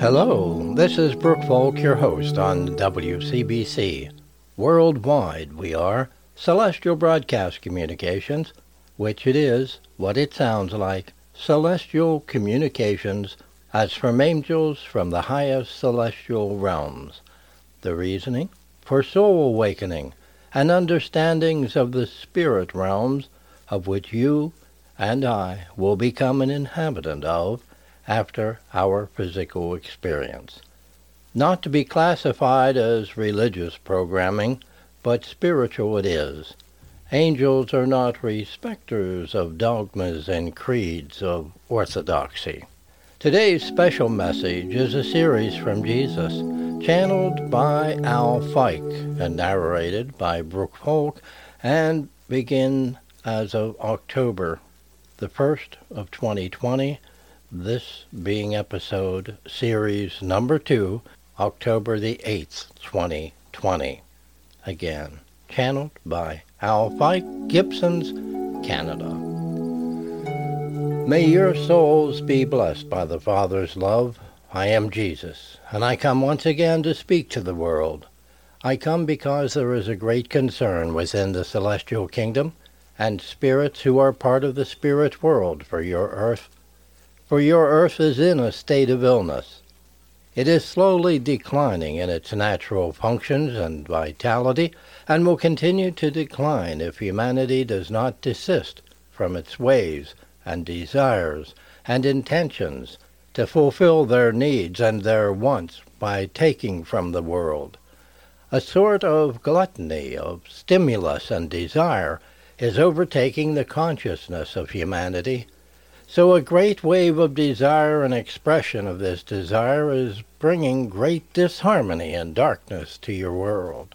Hello, this is Brooke Folk, your host on WCBC. Worldwide, we are Celestial Broadcast Communications, which it is what it sounds like celestial communications as from angels from the highest celestial realms. The reasoning for soul awakening and understandings of the spirit realms of which you and I will become an inhabitant of after our physical experience. Not to be classified as religious programming, but spiritual it is. Angels are not respecters of dogmas and creeds of orthodoxy. Today's special message is a series from Jesus, channeled by Al Fike and narrated by Brooke Folk, and begin as of October the 1st of 2020, this being episode series number 2, October the 8th, 2020. Again, channeled by Al Fike, Gibsons, Canada. May your souls be blessed by the Father's love. I am Jesus, and I come once again to speak to the world. I come because there is a great concern within the celestial kingdom and spirits who are part of the spirit world for your earth. For your earth is in a state of illness. It is slowly declining in its natural functions and vitality, and will continue to decline if humanity does not desist from its ways and desires and intentions to fulfill their needs and their wants by taking from the world. A sort of gluttony of stimulus and desire is overtaking the consciousness of humanity. So a great wave of desire and expression of this desire is bringing great disharmony and darkness to your world.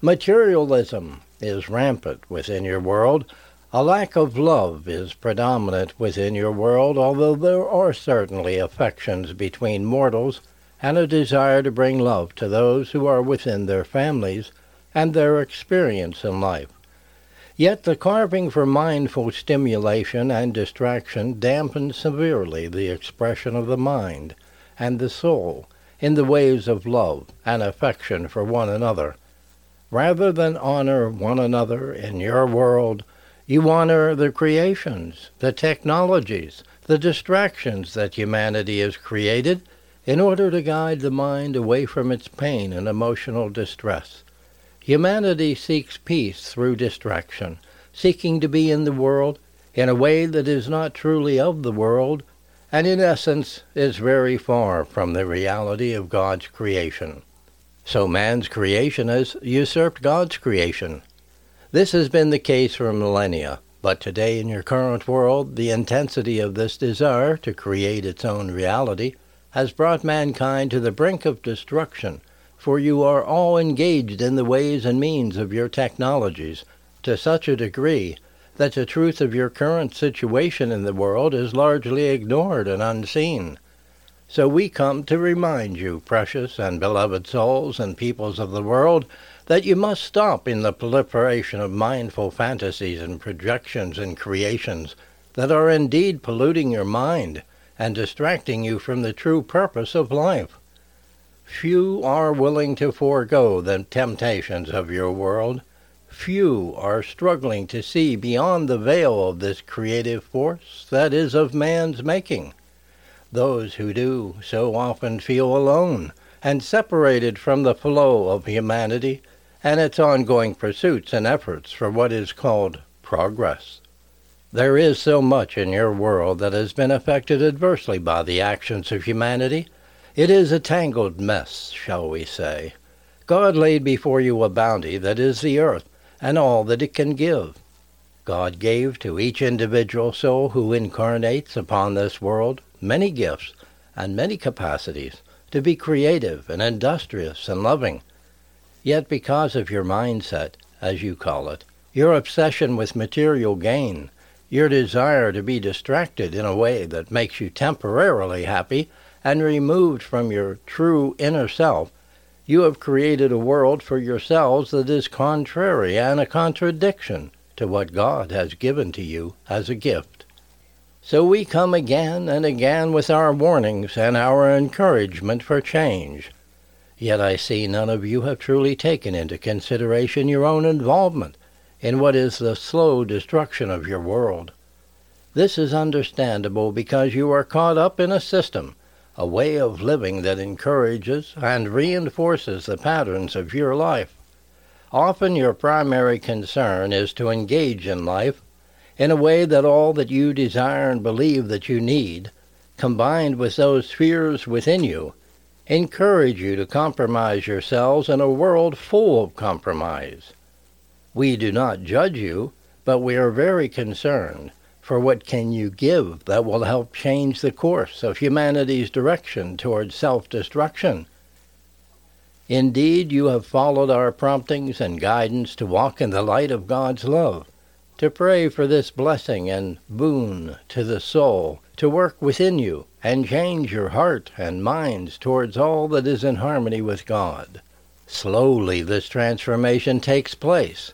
Materialism is rampant within your world, a lack of love is predominant within your world, although there are certainly affections between mortals and a desire to bring love to those who are within their families and their experience in life. Yet the carving for mindful stimulation and distraction dampens severely the expression of the mind and the soul in the ways of love and affection for one another. Rather than honor one another in your world, you honor the creations, the technologies, the distractions that humanity has created in order to guide the mind away from its pain and emotional distress. Humanity seeks peace through distraction, seeking to be in the world in a way that is not truly of the world, and in essence is very far from the reality of God's creation. So man's creation has usurped God's creation. This has been the case for millennia, but today in your current world, the intensity of this desire to create its own reality has brought mankind to the brink of destruction, for you are all engaged in the ways and means of your technologies to such a degree that the truth of your current situation in the world is largely ignored and unseen. So we come to remind you, precious and beloved souls and peoples of the world, that you must stop in the proliferation of mindful fantasies and projections and creations that are indeed polluting your mind and distracting you from the true purpose of life. Few are willing to forego the temptations of your world. Few are struggling to see beyond the veil of this creative force that is of man's making. Those who do so often feel alone and separated from the flow of humanity and its ongoing pursuits and efforts for what is called progress. There is so much in your world that has been affected adversely by the actions of humanity. It is a tangled mess, shall we say. God laid before you a bounty that is the earth and all that it can give. God gave to each individual soul who incarnates upon this world many gifts and many capacities to be creative and industrious and loving Yet because of your mindset, as you call it, your obsession with material gain, your desire to be distracted in a way that makes you temporarily happy and removed from your true inner self, you have created a world for yourselves that is contrary and a contradiction to what God has given to you as a gift. So we come again and again with our warnings and our encouragement for change. Yet I see none of you have truly taken into consideration your own involvement in what is the slow destruction of your world. This is understandable because you are caught up in a system, a way of living that encourages and reinforces the patterns of your life. Often your primary concern is to engage in life in a way that all that you desire and believe that you need, combined with those fears within you, encourage you to compromise yourselves in a world full of compromise. We do not judge you, but we are very concerned for what can you give that will help change the course of humanity's direction towards self-destruction. Indeed, you have followed our promptings and guidance to walk in the light of God's love, to pray for this blessing and boon to the soul, to work within you and change your heart and minds towards all that is in harmony with God. Slowly this transformation takes place.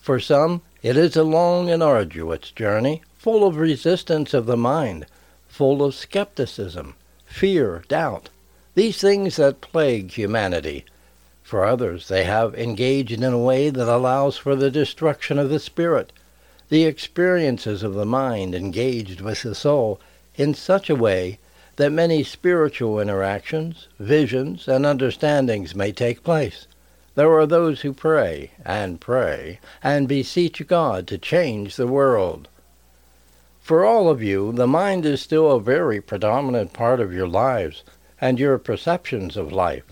For some, it is a long and arduous journey, full of resistance of the mind, full of skepticism, fear, doubt, these things that plague humanity. For others, they have engaged in a way that allows for the destruction of the spirit, the experiences of the mind engaged with the soul in such a way that many spiritual interactions, visions, and understandings may take place. There are those who pray and pray and beseech God to change the world. For all of you, the mind is still a very predominant part of your lives and your perceptions of life.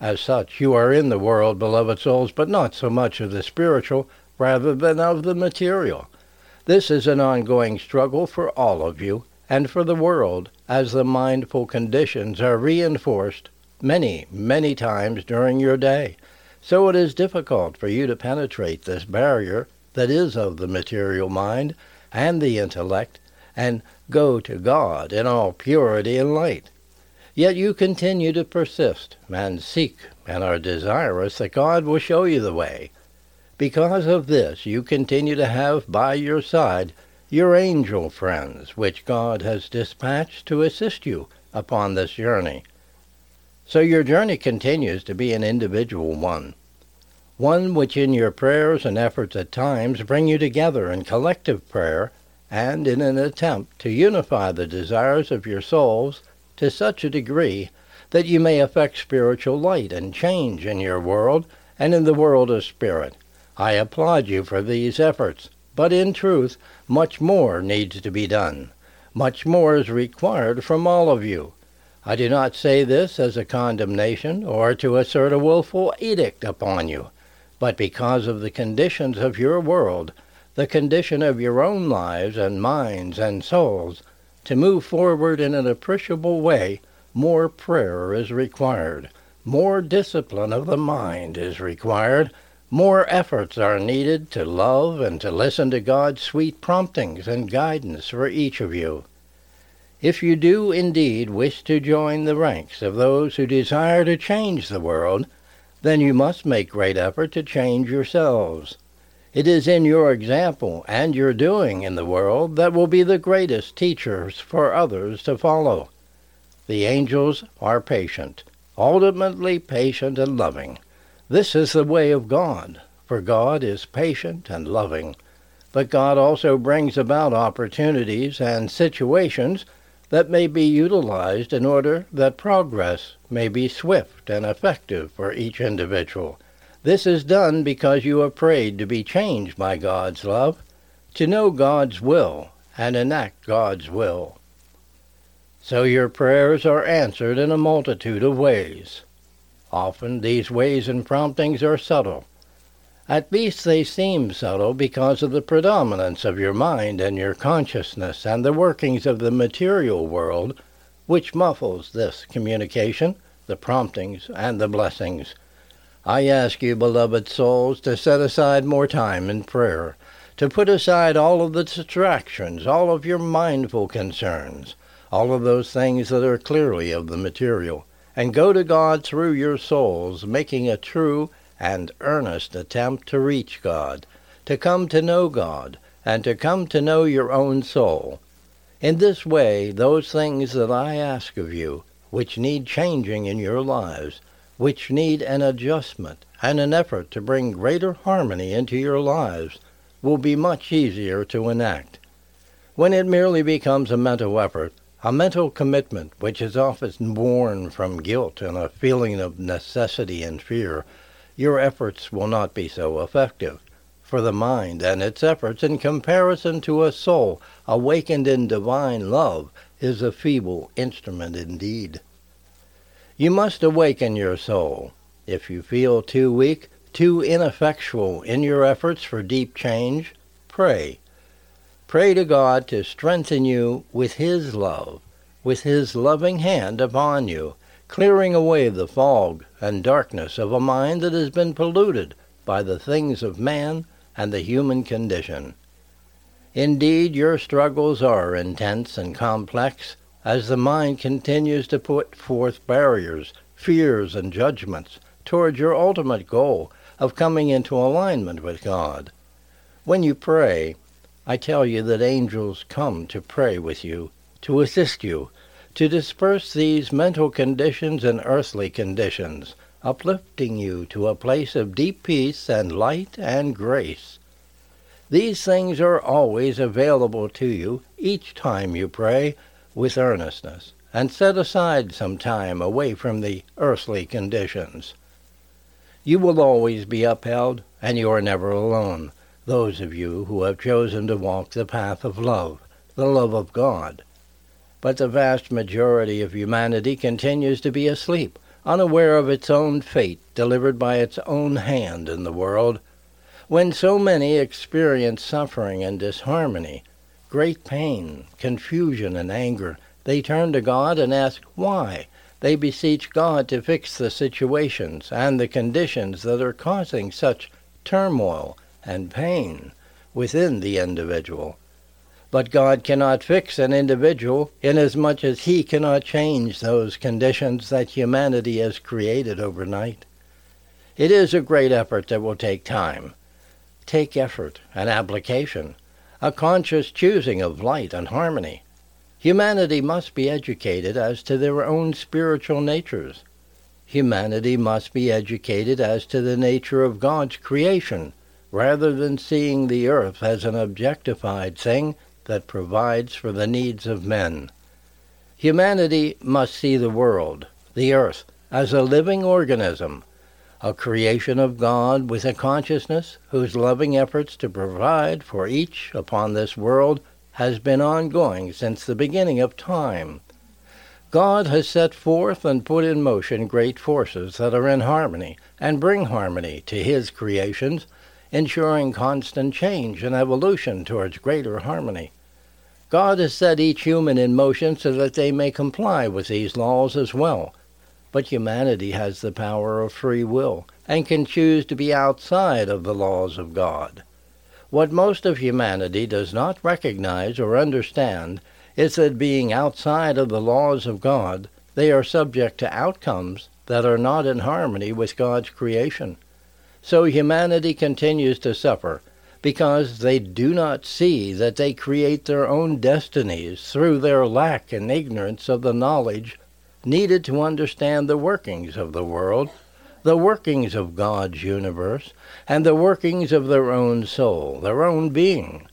As such, you are in the world, beloved souls, but not so much of the spiritual rather than of the material. This is an ongoing struggle for all of you and for the world as the mindful conditions are reinforced many, many times during your day. So it is difficult for you to penetrate this barrier that is of the material mind and the intellect, and go to God in all purity and light. Yet you continue to persist and seek and are desirous that God will show you the way. Because of this, you continue to have by your side your angel friends, which God has dispatched to assist you upon this journey. So your journey continues to be an individual one one which in your prayers and efforts at times bring you together in collective prayer and in an attempt to unify the desires of your souls to such a degree that you may effect spiritual light and change in your world and in the world of spirit. I applaud you for these efforts, but in truth, much more needs to be done. Much more is required from all of you. I do not say this as a condemnation or to assert a wilful edict upon you but because of the conditions of your world, the condition of your own lives and minds and souls, to move forward in an appreciable way, more prayer is required, more discipline of the mind is required, more efforts are needed to love and to listen to God's sweet promptings and guidance for each of you. If you do indeed wish to join the ranks of those who desire to change the world, then you must make great effort to change yourselves. It is in your example and your doing in the world that will be the greatest teachers for others to follow. The angels are patient, ultimately patient and loving. This is the way of God, for God is patient and loving. But God also brings about opportunities and situations that may be utilized in order that progress may be swift and effective for each individual. This is done because you have prayed to be changed by God's love, to know God's will, and enact God's will. So your prayers are answered in a multitude of ways. Often these ways and promptings are subtle, at least they seem subtle because of the predominance of your mind and your consciousness and the workings of the material world, which muffles this communication, the promptings, and the blessings. I ask you, beloved souls, to set aside more time in prayer, to put aside all of the distractions, all of your mindful concerns, all of those things that are clearly of the material, and go to God through your souls, making a true and earnest attempt to reach God, to come to know God, and to come to know your own soul. In this way, those things that I ask of you, which need changing in your lives, which need an adjustment and an effort to bring greater harmony into your lives, will be much easier to enact. When it merely becomes a mental effort, a mental commitment which is often born from guilt and a feeling of necessity and fear, your efforts will not be so effective for the mind and its efforts in comparison to a soul awakened in divine love is a feeble instrument indeed. You must awaken your soul. If you feel too weak, too ineffectual in your efforts for deep change, pray. Pray to God to strengthen you with His love, with His loving hand upon you, clearing away the fog and darkness of a mind that has been polluted by the things of man and the human condition. Indeed, your struggles are intense and complex as the mind continues to put forth barriers, fears, and judgments towards your ultimate goal of coming into alignment with God. When you pray, I tell you that angels come to pray with you, to assist you, to disperse these mental conditions and earthly conditions, uplifting you to a place of deep peace and light and grace. These things are always available to you each time you pray with earnestness, and set aside some time away from the earthly conditions. You will always be upheld, and you are never alone, those of you who have chosen to walk the path of love, the love of God. But the vast majority of humanity continues to be asleep, unaware of its own fate delivered by its own hand in the world. When so many experience suffering and disharmony, great pain, confusion, and anger, they turn to God and ask why. They beseech God to fix the situations and the conditions that are causing such turmoil and pain within the individual. But God cannot fix an individual inasmuch as he cannot change those conditions that humanity has created overnight. It is a great effort that will take time. Take effort and application, a conscious choosing of light and harmony. Humanity must be educated as to their own spiritual natures. Humanity must be educated as to the nature of God's creation, rather than seeing the earth as an objectified thing that provides for the needs of men. Humanity must see the world, the earth, as a living organism, a creation of God with a consciousness whose loving efforts to provide for each upon this world has been ongoing since the beginning of time. God has set forth and put in motion great forces that are in harmony and bring harmony to his creations, ensuring constant change and evolution towards greater harmony. God has set each human in motion so that they may comply with these laws as well but humanity has the power of free will and can choose to be outside of the laws of God. What most of humanity does not recognize or understand is that being outside of the laws of God, they are subject to outcomes that are not in harmony with God's creation. So humanity continues to suffer because they do not see that they create their own destinies through their lack and ignorance of the knowledge needed to understand the workings of the world, the workings of God's universe, and the workings of their own soul, their own being.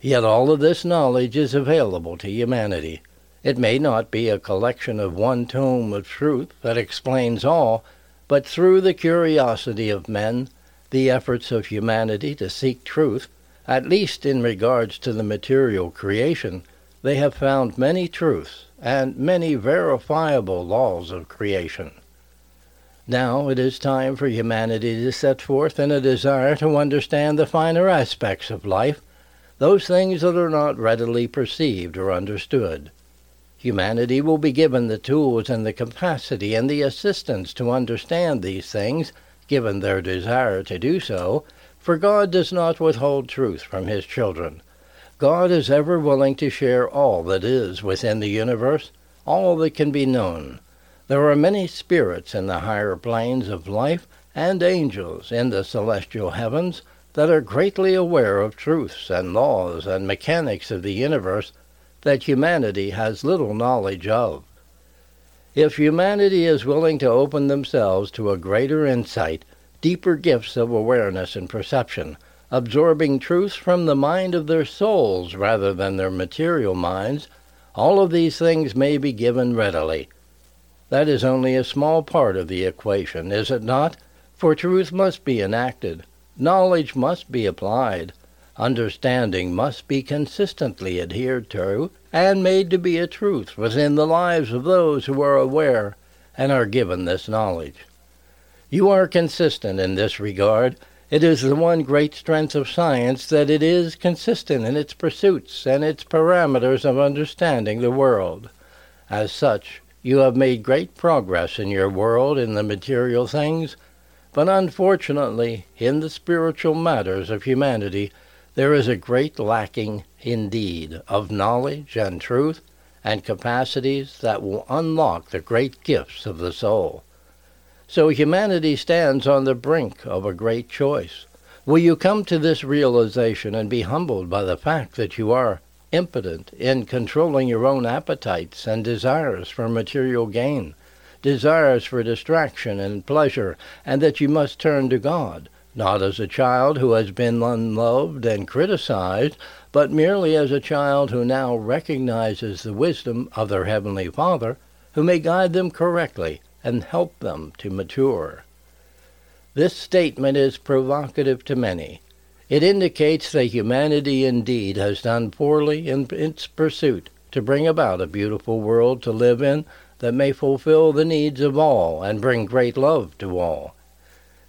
Yet all of this knowledge is available to humanity. It may not be a collection of one tome of truth that explains all, but through the curiosity of men, the efforts of humanity to seek truth, at least in regards to the material creation, they have found many truths and many verifiable laws of creation. Now it is time for humanity to set forth in a desire to understand the finer aspects of life, those things that are not readily perceived or understood. Humanity will be given the tools and the capacity and the assistance to understand these things, given their desire to do so, for God does not withhold truth from his children God is ever willing to share all that is within the universe, all that can be known. There are many spirits in the higher planes of life and angels in the celestial heavens that are greatly aware of truths and laws and mechanics of the universe, that humanity has little knowledge of. If humanity is willing to open themselves to a greater insight, deeper gifts of awareness and perception, absorbing truths from the mind of their souls rather than their material minds, all of these things may be given readily. That is only a small part of the equation, is it not? For truth must be enacted, knowledge must be applied, understanding must be consistently adhered to and made to be a truth within the lives of those who are aware and are given this knowledge. You are consistent in this regard. It is the one great strength of science that it is consistent in its pursuits and its parameters of understanding the world. As such, you have made great progress in your world in the material things but unfortunately, in the spiritual matters of humanity, there is a great lacking indeed of knowledge and truth and capacities that will unlock the great gifts of the soul. So humanity stands on the brink of a great choice. Will you come to this realization and be humbled by the fact that you are impotent in controlling your own appetites and desires for material gain? desires for distraction and pleasure, and that you must turn to God, not as a child who has been unloved and criticized, but merely as a child who now recognizes the wisdom of their Heavenly Father, who may guide them correctly and help them to mature. This statement is provocative to many. It indicates that humanity indeed has done poorly in its pursuit to bring about a beautiful world to live in that may fulfill the needs of all and bring great love to all.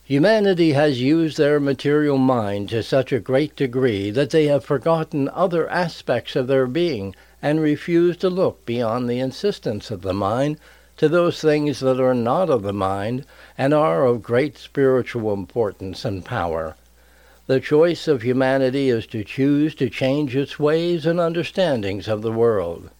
Humanity has used their material mind to such a great degree that they have forgotten other aspects of their being and refuse to look beyond the insistence of the mind to those things that are not of the mind and are of great spiritual importance and power. The choice of humanity is to choose to change its ways and understandings of the world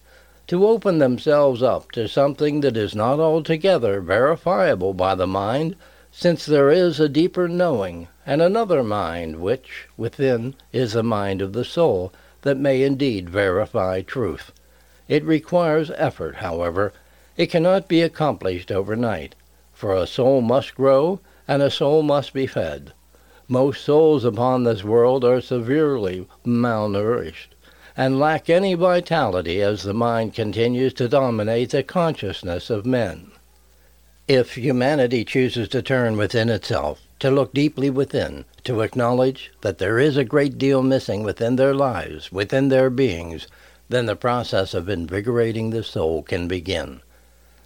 to open themselves up to something that is not altogether verifiable by the mind, since there is a deeper knowing and another mind which, within, is the mind of the soul, that may indeed verify truth. It requires effort, however. It cannot be accomplished overnight, for a soul must grow and a soul must be fed. Most souls upon this world are severely malnourished and lack any vitality as the mind continues to dominate the consciousness of men. If humanity chooses to turn within itself, to look deeply within, to acknowledge that there is a great deal missing within their lives, within their beings, then the process of invigorating the soul can begin.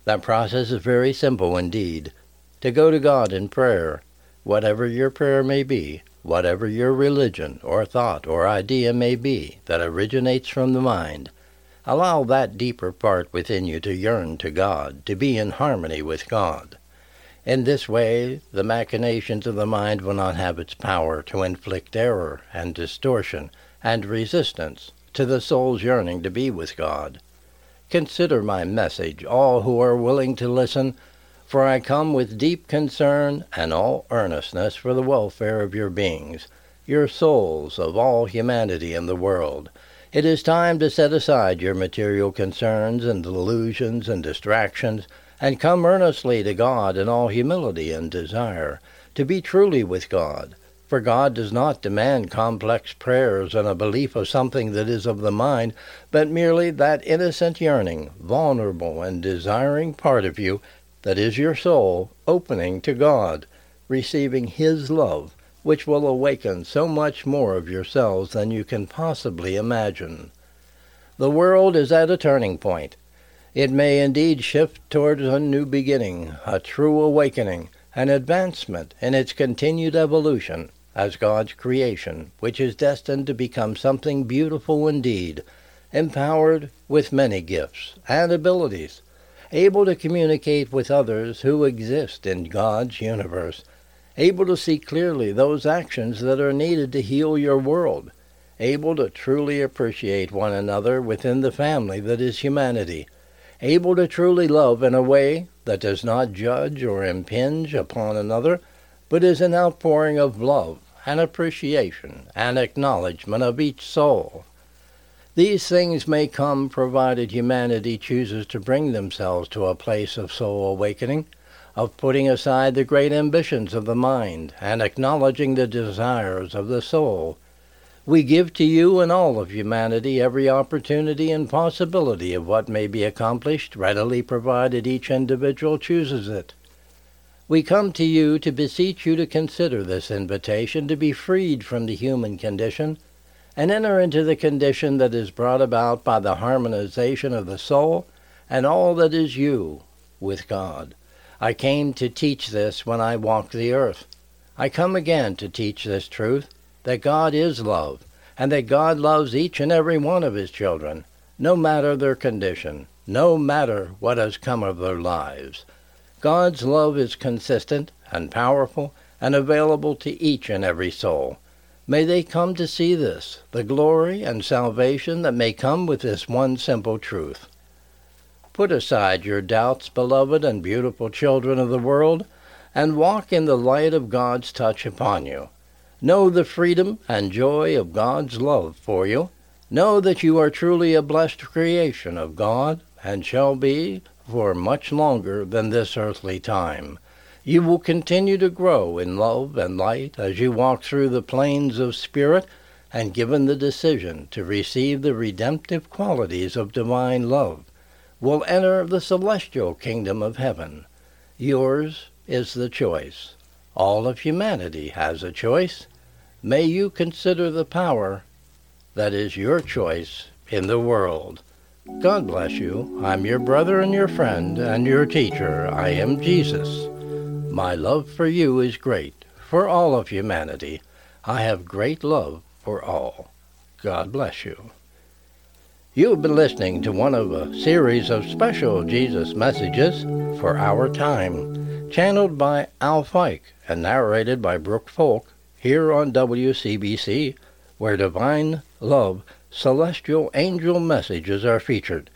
That process is very simple indeed. To go to God in prayer, whatever your prayer may be, whatever your religion or thought or idea may be that originates from the mind, allow that deeper part within you to yearn to God, to be in harmony with God. In this way, the machinations of the mind will not have its power to inflict error and distortion and resistance to the soul's yearning to be with God. Consider my message, all who are willing to listen, for I come with deep concern and all earnestness for the welfare of your beings, your souls, of all humanity in the world. It is time to set aside your material concerns and delusions and distractions, and come earnestly to God in all humility and desire, to be truly with God. For God does not demand complex prayers and a belief of something that is of the mind, but merely that innocent yearning, vulnerable and desiring part of you that is your soul, opening to God, receiving His love, which will awaken so much more of yourselves than you can possibly imagine. The world is at a turning point. It may indeed shift towards a new beginning, a true awakening, an advancement in its continued evolution as God's creation, which is destined to become something beautiful indeed, empowered with many gifts and abilities able to communicate with others who exist in God's universe, able to see clearly those actions that are needed to heal your world, able to truly appreciate one another within the family that is humanity, able to truly love in a way that does not judge or impinge upon another, but is an outpouring of love and appreciation and acknowledgment of each soul. These things may come provided humanity chooses to bring themselves to a place of soul awakening, of putting aside the great ambitions of the mind and acknowledging the desires of the soul. We give to you and all of humanity every opportunity and possibility of what may be accomplished, readily provided each individual chooses it. We come to you to beseech you to consider this invitation to be freed from the human condition and enter into the condition that is brought about by the harmonization of the soul and all that is you with God. I came to teach this when I walked the earth. I come again to teach this truth that God is love, and that God loves each and every one of his children, no matter their condition, no matter what has come of their lives. God's love is consistent and powerful and available to each and every soul. May they come to see this, the glory and salvation that may come with this one simple truth. Put aside your doubts, beloved and beautiful children of the world, and walk in the light of God's touch upon you. Know the freedom and joy of God's love for you. Know that you are truly a blessed creation of God, and shall be for much longer than this earthly time. You will continue to grow in love and light as you walk through the planes of spirit, and given the decision to receive the redemptive qualities of divine love, will enter the celestial kingdom of heaven. Yours is the choice. All of humanity has a choice. May you consider the power that is your choice in the world. God bless you. I'm your brother and your friend and your teacher. I am Jesus. My love for you is great, for all of humanity. I have great love for all. God bless you. You have been listening to one of a series of special Jesus messages for our time, channeled by Al Fike and narrated by Brooke Folk here on WCBC, where divine love, celestial angel messages are featured.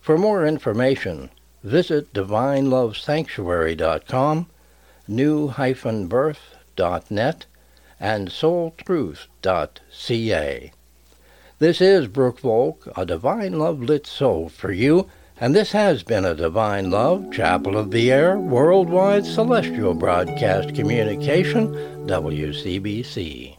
For more information, visit divinelovesanctuary.com, new-birth.net, and soultruth.ca. This is Brooke Folk, a divine love lit soul for you, and this has been a Divine Love Chapel of the Air Worldwide Celestial Broadcast Communication, WCBC.